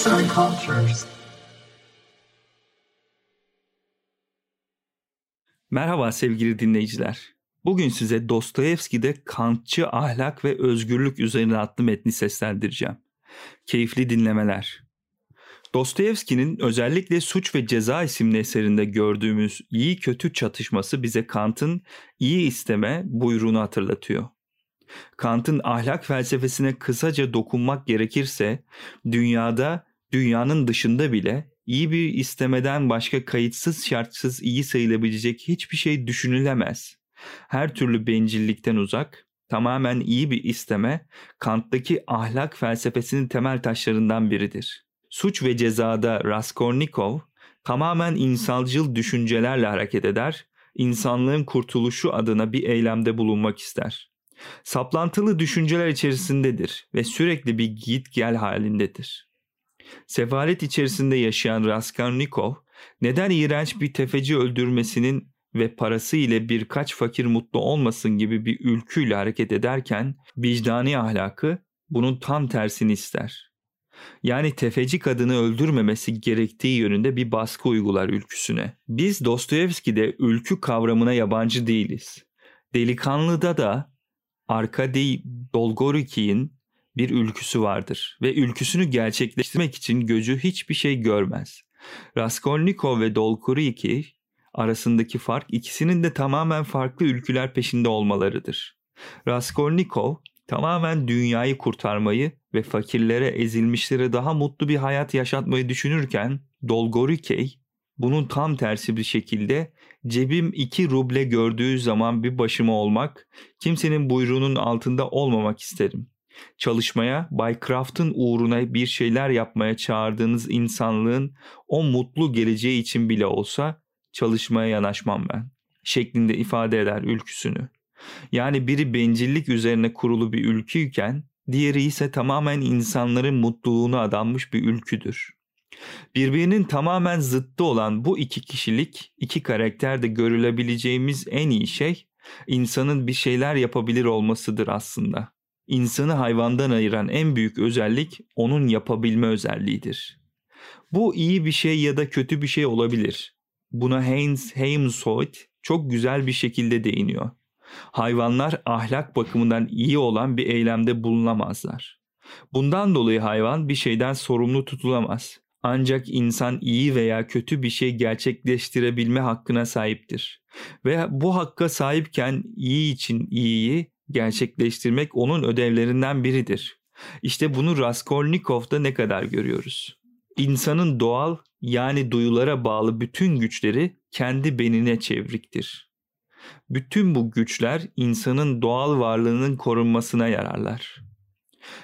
Arts and Cultures. Merhaba sevgili dinleyiciler. Bugün size Dostoyevski'de Kantçı ahlak ve özgürlük üzerine adlı metni seslendireceğim. Keyifli dinlemeler. Dostoyevski'nin özellikle Suç ve Ceza isimli eserinde gördüğümüz iyi kötü çatışması bize Kant'ın iyi isteme buyruğunu hatırlatıyor. Kant'ın ahlak felsefesine kısaca dokunmak gerekirse dünyada, dünyanın dışında bile iyi bir istemeden başka kayıtsız şartsız iyi sayılabilecek hiçbir şey düşünülemez. Her türlü bencillikten uzak, tamamen iyi bir isteme Kant'taki ahlak felsefesinin temel taşlarından biridir. Suç ve Cezada Raskolnikov tamamen insancıl düşüncelerle hareket eder, insanlığın kurtuluşu adına bir eylemde bulunmak ister. Saplantılı düşünceler içerisindedir ve sürekli bir git gel halindedir. Sefalet içerisinde yaşayan Raskolnikov neden iğrenç bir tefeci öldürmesinin ve parası ile birkaç fakir mutlu olmasın gibi bir ülküyle hareket ederken vicdani ahlakı bunun tam tersini ister yani tefeci kadını öldürmemesi gerektiği yönünde bir baskı uygular ülküsüne. Biz Dostoyevski'de ülkü kavramına yabancı değiliz. Delikanlı'da da Arkady Dolgoruk'in bir ülküsü vardır ve ülküsünü gerçekleştirmek için gözü hiçbir şey görmez. Raskolnikov ve Dolgoruk'i arasındaki fark ikisinin de tamamen farklı ülküler peşinde olmalarıdır. Raskolnikov tamamen dünyayı kurtarmayı ve fakirlere, ezilmişlere daha mutlu bir hayat yaşatmayı düşünürken Dolgorukey bunun tam tersi bir şekilde cebim iki ruble gördüğü zaman bir başıma olmak, kimsenin buyruğunun altında olmamak isterim. Çalışmaya, Bay Craft'ın uğruna bir şeyler yapmaya çağırdığınız insanlığın o mutlu geleceği için bile olsa çalışmaya yanaşmam ben şeklinde ifade eder ülküsünü. Yani biri bencillik üzerine kurulu bir ülküyken diğeri ise tamamen insanların mutluluğuna adanmış bir ülküdür. Birbirinin tamamen zıttı olan bu iki kişilik, iki karakterde görülebileceğimiz en iyi şey insanın bir şeyler yapabilir olmasıdır aslında. İnsanı hayvandan ayıran en büyük özellik onun yapabilme özelliğidir. Bu iyi bir şey ya da kötü bir şey olabilir. Buna Heinz Heimsold çok güzel bir şekilde değiniyor. Hayvanlar ahlak bakımından iyi olan bir eylemde bulunamazlar. Bundan dolayı hayvan bir şeyden sorumlu tutulamaz. Ancak insan iyi veya kötü bir şey gerçekleştirebilme hakkına sahiptir. Ve bu hakka sahipken iyi için iyiyi gerçekleştirmek onun ödevlerinden biridir. İşte bunu Raskolnikov'da ne kadar görüyoruz. İnsanın doğal yani duyulara bağlı bütün güçleri kendi benine çevriktir. Bütün bu güçler insanın doğal varlığının korunmasına yararlar.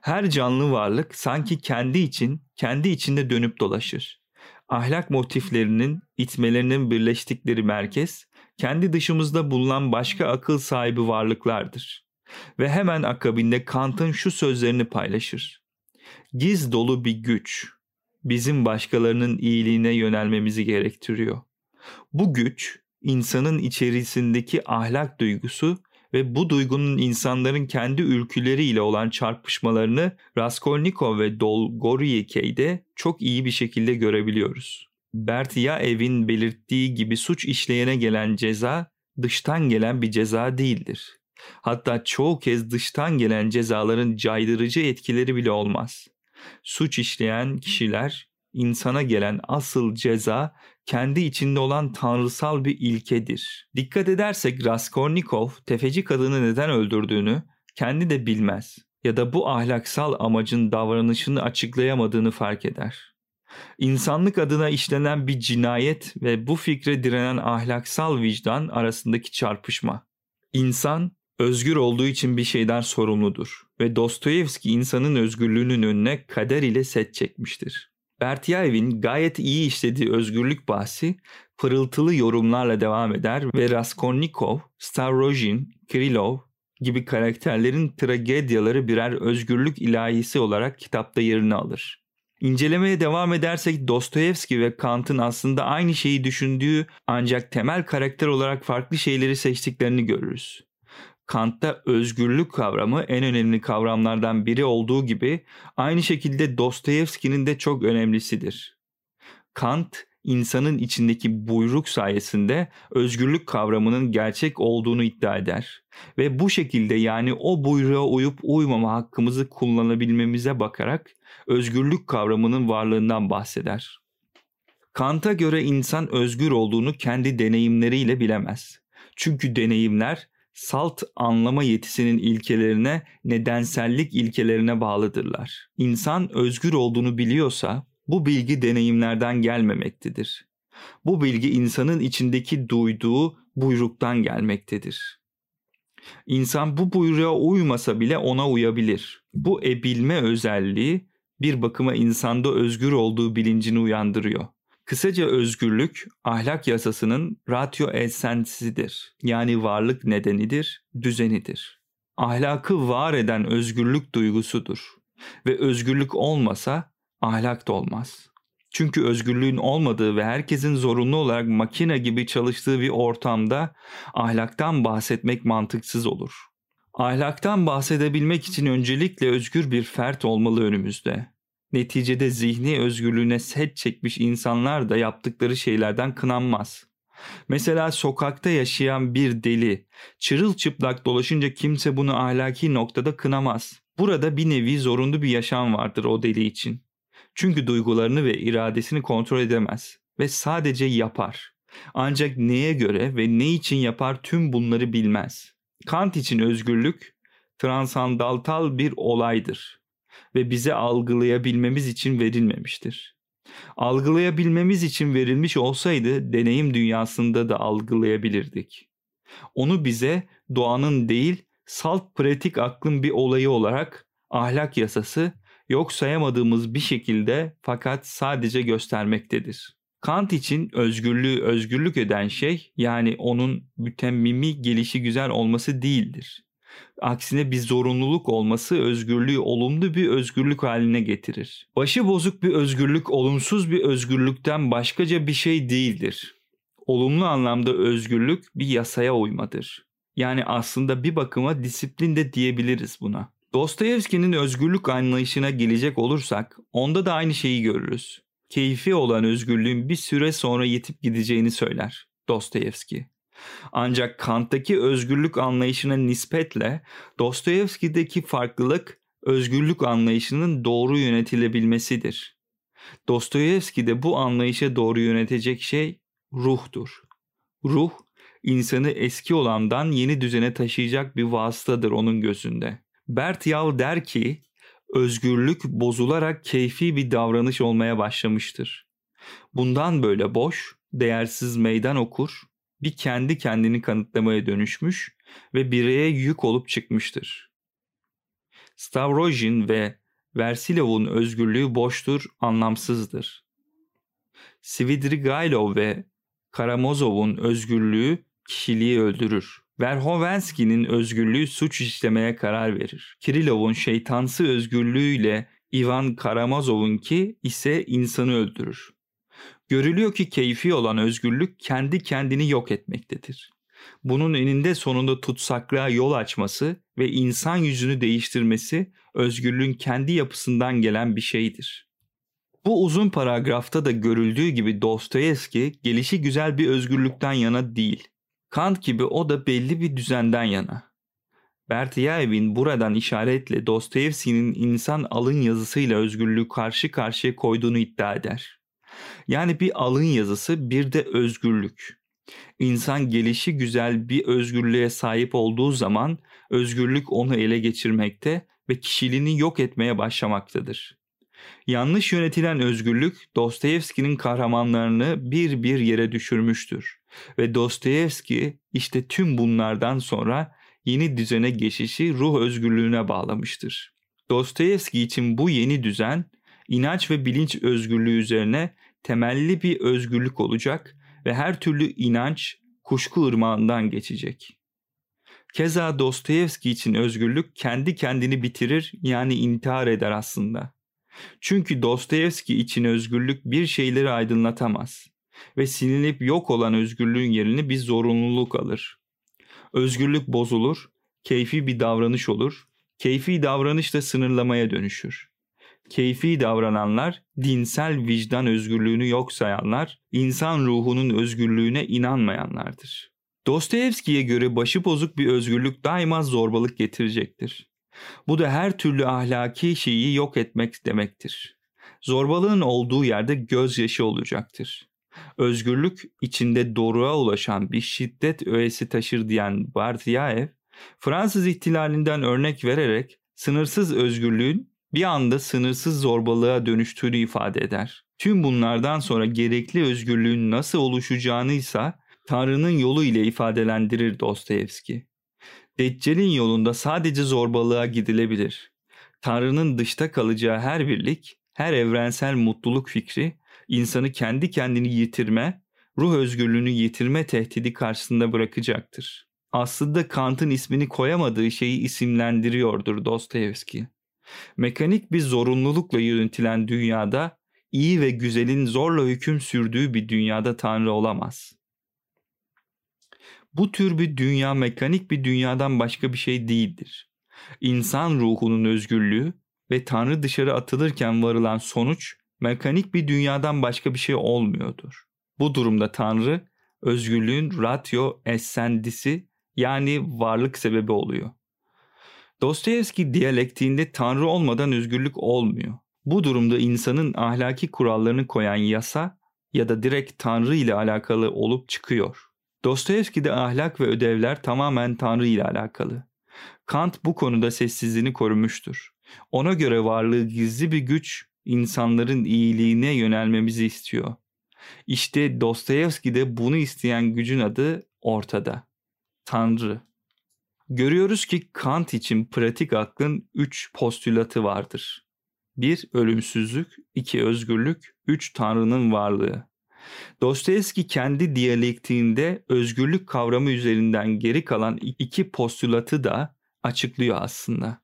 Her canlı varlık sanki kendi için, kendi içinde dönüp dolaşır. Ahlak motiflerinin, itmelerinin birleştikleri merkez, kendi dışımızda bulunan başka akıl sahibi varlıklardır. Ve hemen akabinde Kant'ın şu sözlerini paylaşır. Giz dolu bir güç, bizim başkalarının iyiliğine yönelmemizi gerektiriyor. Bu güç insanın içerisindeki ahlak duygusu ve bu duygunun insanların kendi ülküleriyle olan çarpışmalarını Raskolnikov ve Dolgorukey'de çok iyi bir şekilde görebiliyoruz. Bertiyaev'in belirttiği gibi suç işleyene gelen ceza dıştan gelen bir ceza değildir. Hatta çoğu kez dıştan gelen cezaların caydırıcı etkileri bile olmaz. Suç işleyen kişiler insana gelen asıl ceza kendi içinde olan tanrısal bir ilkedir. Dikkat edersek Raskolnikov tefeci kadını neden öldürdüğünü kendi de bilmez ya da bu ahlaksal amacın davranışını açıklayamadığını fark eder. İnsanlık adına işlenen bir cinayet ve bu fikre direnen ahlaksal vicdan arasındaki çarpışma. İnsan özgür olduğu için bir şeyden sorumludur ve Dostoyevski insanın özgürlüğünün önüne kader ile set çekmiştir. Bertiyev'in gayet iyi işlediği özgürlük bahsi pırıltılı yorumlarla devam eder ve Raskolnikov, Stavrojin, Krylov gibi karakterlerin tragedyaları birer özgürlük ilahisi olarak kitapta yerini alır. İncelemeye devam edersek Dostoyevski ve Kant'ın aslında aynı şeyi düşündüğü ancak temel karakter olarak farklı şeyleri seçtiklerini görürüz. Kant'ta özgürlük kavramı en önemli kavramlardan biri olduğu gibi aynı şekilde Dostoyevski'nin de çok önemlisidir. Kant insanın içindeki buyruk sayesinde özgürlük kavramının gerçek olduğunu iddia eder ve bu şekilde yani o buyruğa uyup uymama hakkımızı kullanabilmemize bakarak özgürlük kavramının varlığından bahseder. Kant'a göre insan özgür olduğunu kendi deneyimleriyle bilemez. Çünkü deneyimler salt anlama yetisinin ilkelerine, nedensellik ilkelerine bağlıdırlar. İnsan özgür olduğunu biliyorsa bu bilgi deneyimlerden gelmemektedir. Bu bilgi insanın içindeki duyduğu buyruktan gelmektedir. İnsan bu buyruğa uymasa bile ona uyabilir. Bu ebilme özelliği bir bakıma insanda özgür olduğu bilincini uyandırıyor. Kısaca özgürlük ahlak yasasının ratio essensidir. Yani varlık nedenidir, düzenidir. Ahlakı var eden özgürlük duygusudur. Ve özgürlük olmasa ahlak da olmaz. Çünkü özgürlüğün olmadığı ve herkesin zorunlu olarak makine gibi çalıştığı bir ortamda ahlaktan bahsetmek mantıksız olur. Ahlaktan bahsedebilmek için öncelikle özgür bir fert olmalı önümüzde. Neticede zihni özgürlüğüne set çekmiş insanlar da yaptıkları şeylerden kınanmaz. Mesela sokakta yaşayan bir deli çırılçıplak dolaşınca kimse bunu ahlaki noktada kınamaz. Burada bir nevi zorunlu bir yaşam vardır o deli için. Çünkü duygularını ve iradesini kontrol edemez ve sadece yapar. Ancak neye göre ve ne için yapar tüm bunları bilmez. Kant için özgürlük transandantal bir olaydır ve bize algılayabilmemiz için verilmemiştir. Algılayabilmemiz için verilmiş olsaydı deneyim dünyasında da algılayabilirdik. Onu bize doğanın değil salt pratik aklın bir olayı olarak ahlak yasası yok sayamadığımız bir şekilde fakat sadece göstermektedir. Kant için özgürlüğü özgürlük eden şey yani onun mütemmimi gelişi güzel olması değildir. Aksine bir zorunluluk olması özgürlüğü olumlu bir özgürlük haline getirir. Başı bozuk bir özgürlük olumsuz bir özgürlükten başkaca bir şey değildir. Olumlu anlamda özgürlük bir yasaya uymadır. Yani aslında bir bakıma disiplin de diyebiliriz buna. Dostoyevski'nin özgürlük anlayışına gelecek olursak onda da aynı şeyi görürüz. Keyfi olan özgürlüğün bir süre sonra yetip gideceğini söyler Dostoyevski. Ancak Kant'taki özgürlük anlayışına nispetle Dostoyevski'deki farklılık özgürlük anlayışının doğru yönetilebilmesidir. Dostoyevski'de bu anlayışa doğru yönetecek şey ruhtur. Ruh, insanı eski olandan yeni düzene taşıyacak bir vasıtadır onun gözünde. Bert Yav der ki özgürlük bozularak keyfi bir davranış olmaya başlamıştır. Bundan böyle boş, değersiz meydan okur, bir kendi kendini kanıtlamaya dönüşmüş ve bireye yük olup çıkmıştır. Stavrojin ve Versilov'un özgürlüğü boştur, anlamsızdır. Svidrigailov ve Karamazov'un özgürlüğü kişiliği öldürür. Verhovensky'nin özgürlüğü suç işlemeye karar verir. Kirilov'un şeytansı özgürlüğüyle Ivan Karamazov'unki ise insanı öldürür. Görülüyor ki keyfi olan özgürlük kendi kendini yok etmektedir. Bunun eninde sonunda tutsaklığa yol açması ve insan yüzünü değiştirmesi özgürlüğün kendi yapısından gelen bir şeydir. Bu uzun paragrafta da görüldüğü gibi Dostoyevski gelişi güzel bir özgürlükten yana değil. Kant gibi o da belli bir düzenden yana. Bertiyev'in buradan işaretle Dostoyevski'nin insan alın yazısıyla özgürlüğü karşı karşıya koyduğunu iddia eder. Yani bir alın yazısı bir de özgürlük. İnsan gelişi güzel bir özgürlüğe sahip olduğu zaman özgürlük onu ele geçirmekte ve kişiliğini yok etmeye başlamaktadır. Yanlış yönetilen özgürlük Dostoyevski'nin kahramanlarını bir bir yere düşürmüştür. Ve Dostoyevski işte tüm bunlardan sonra yeni düzene geçişi ruh özgürlüğüne bağlamıştır. Dostoyevski için bu yeni düzen inanç ve bilinç özgürlüğü üzerine temelli bir özgürlük olacak ve her türlü inanç kuşku ırmağından geçecek. Keza Dostoyevski için özgürlük kendi kendini bitirir yani intihar eder aslında. Çünkü Dostoyevski için özgürlük bir şeyleri aydınlatamaz ve silinip yok olan özgürlüğün yerini bir zorunluluk alır. Özgürlük bozulur, keyfi bir davranış olur. Keyfi davranış da sınırlamaya dönüşür. Keyfi davrananlar, dinsel vicdan özgürlüğünü yok sayanlar, insan ruhunun özgürlüğüne inanmayanlardır. Dostoyevski'ye göre başı bozuk bir özgürlük daima zorbalık getirecektir. Bu da her türlü ahlaki şeyi yok etmek demektir. Zorbalığın olduğu yerde gözyaşı olacaktır. Özgürlük içinde doruğa ulaşan bir şiddet öğesi taşır diyen Bartiyaev, Fransız ihtilalinden örnek vererek sınırsız özgürlüğün bir anda sınırsız zorbalığa dönüştüğünü ifade eder. Tüm bunlardan sonra gerekli özgürlüğün nasıl oluşacağını ise Tanrı'nın yolu ile ifadelendirir Dostoyevski. Deccal'in yolunda sadece zorbalığa gidilebilir. Tanrı'nın dışta kalacağı her birlik, her evrensel mutluluk fikri insanı kendi kendini yitirme, ruh özgürlüğünü yitirme tehdidi karşısında bırakacaktır. Aslında Kant'ın ismini koyamadığı şeyi isimlendiriyordur Dostoyevski. Mekanik bir zorunlulukla yönetilen dünyada iyi ve güzelin zorla hüküm sürdüğü bir dünyada Tanrı olamaz. Bu tür bir dünya mekanik bir dünyadan başka bir şey değildir. İnsan ruhunun özgürlüğü ve Tanrı dışarı atılırken varılan sonuç mekanik bir dünyadan başka bir şey olmuyordur. Bu durumda Tanrı özgürlüğün ratio essendisi yani varlık sebebi oluyor. Dostoyevski diyalektiğinde Tanrı olmadan özgürlük olmuyor. Bu durumda insanın ahlaki kurallarını koyan yasa ya da direkt Tanrı ile alakalı olup çıkıyor. Dostoyevski'de ahlak ve ödevler tamamen Tanrı ile alakalı. Kant bu konuda sessizliğini korumuştur. Ona göre varlığı gizli bir güç insanların iyiliğine yönelmemizi istiyor. İşte Dostoyevski'de bunu isteyen gücün adı ortada. Tanrı. Görüyoruz ki Kant için pratik aklın üç postülatı vardır. Bir ölümsüzlük, iki özgürlük, üç Tanrı'nın varlığı. Dostoyevski kendi diyalektiğinde özgürlük kavramı üzerinden geri kalan iki postülatı da açıklıyor aslında.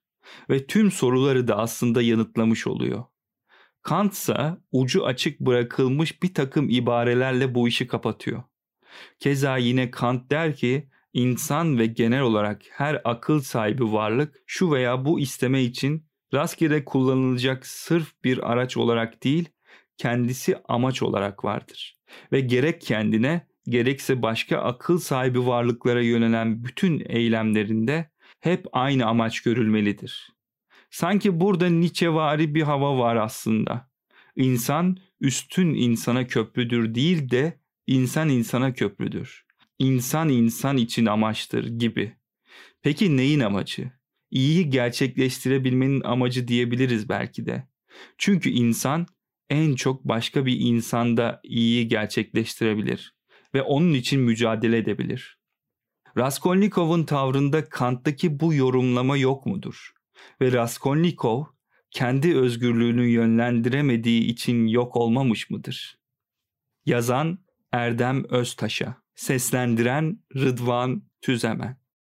Ve tüm soruları da aslında yanıtlamış oluyor. Kant ise ucu açık bırakılmış bir takım ibarelerle bu işi kapatıyor. Keza yine Kant der ki insan ve genel olarak her akıl sahibi varlık şu veya bu isteme için rastgele kullanılacak sırf bir araç olarak değil, kendisi amaç olarak vardır. Ve gerek kendine gerekse başka akıl sahibi varlıklara yönelen bütün eylemlerinde hep aynı amaç görülmelidir. Sanki burada Nietzschevari bir hava var aslında. İnsan üstün insana köprüdür değil de insan insana köprüdür. İnsan insan için amaçtır gibi. Peki neyin amacı? İyiyi gerçekleştirebilmenin amacı diyebiliriz belki de. Çünkü insan en çok başka bir insanda iyiyi gerçekleştirebilir ve onun için mücadele edebilir. Raskolnikov'un tavrında Kant'taki bu yorumlama yok mudur? Ve Raskolnikov kendi özgürlüğünü yönlendiremediği için yok olmamış mıdır? Yazan Erdem Öztaş'a, seslendiren Rıdvan Tüzemen.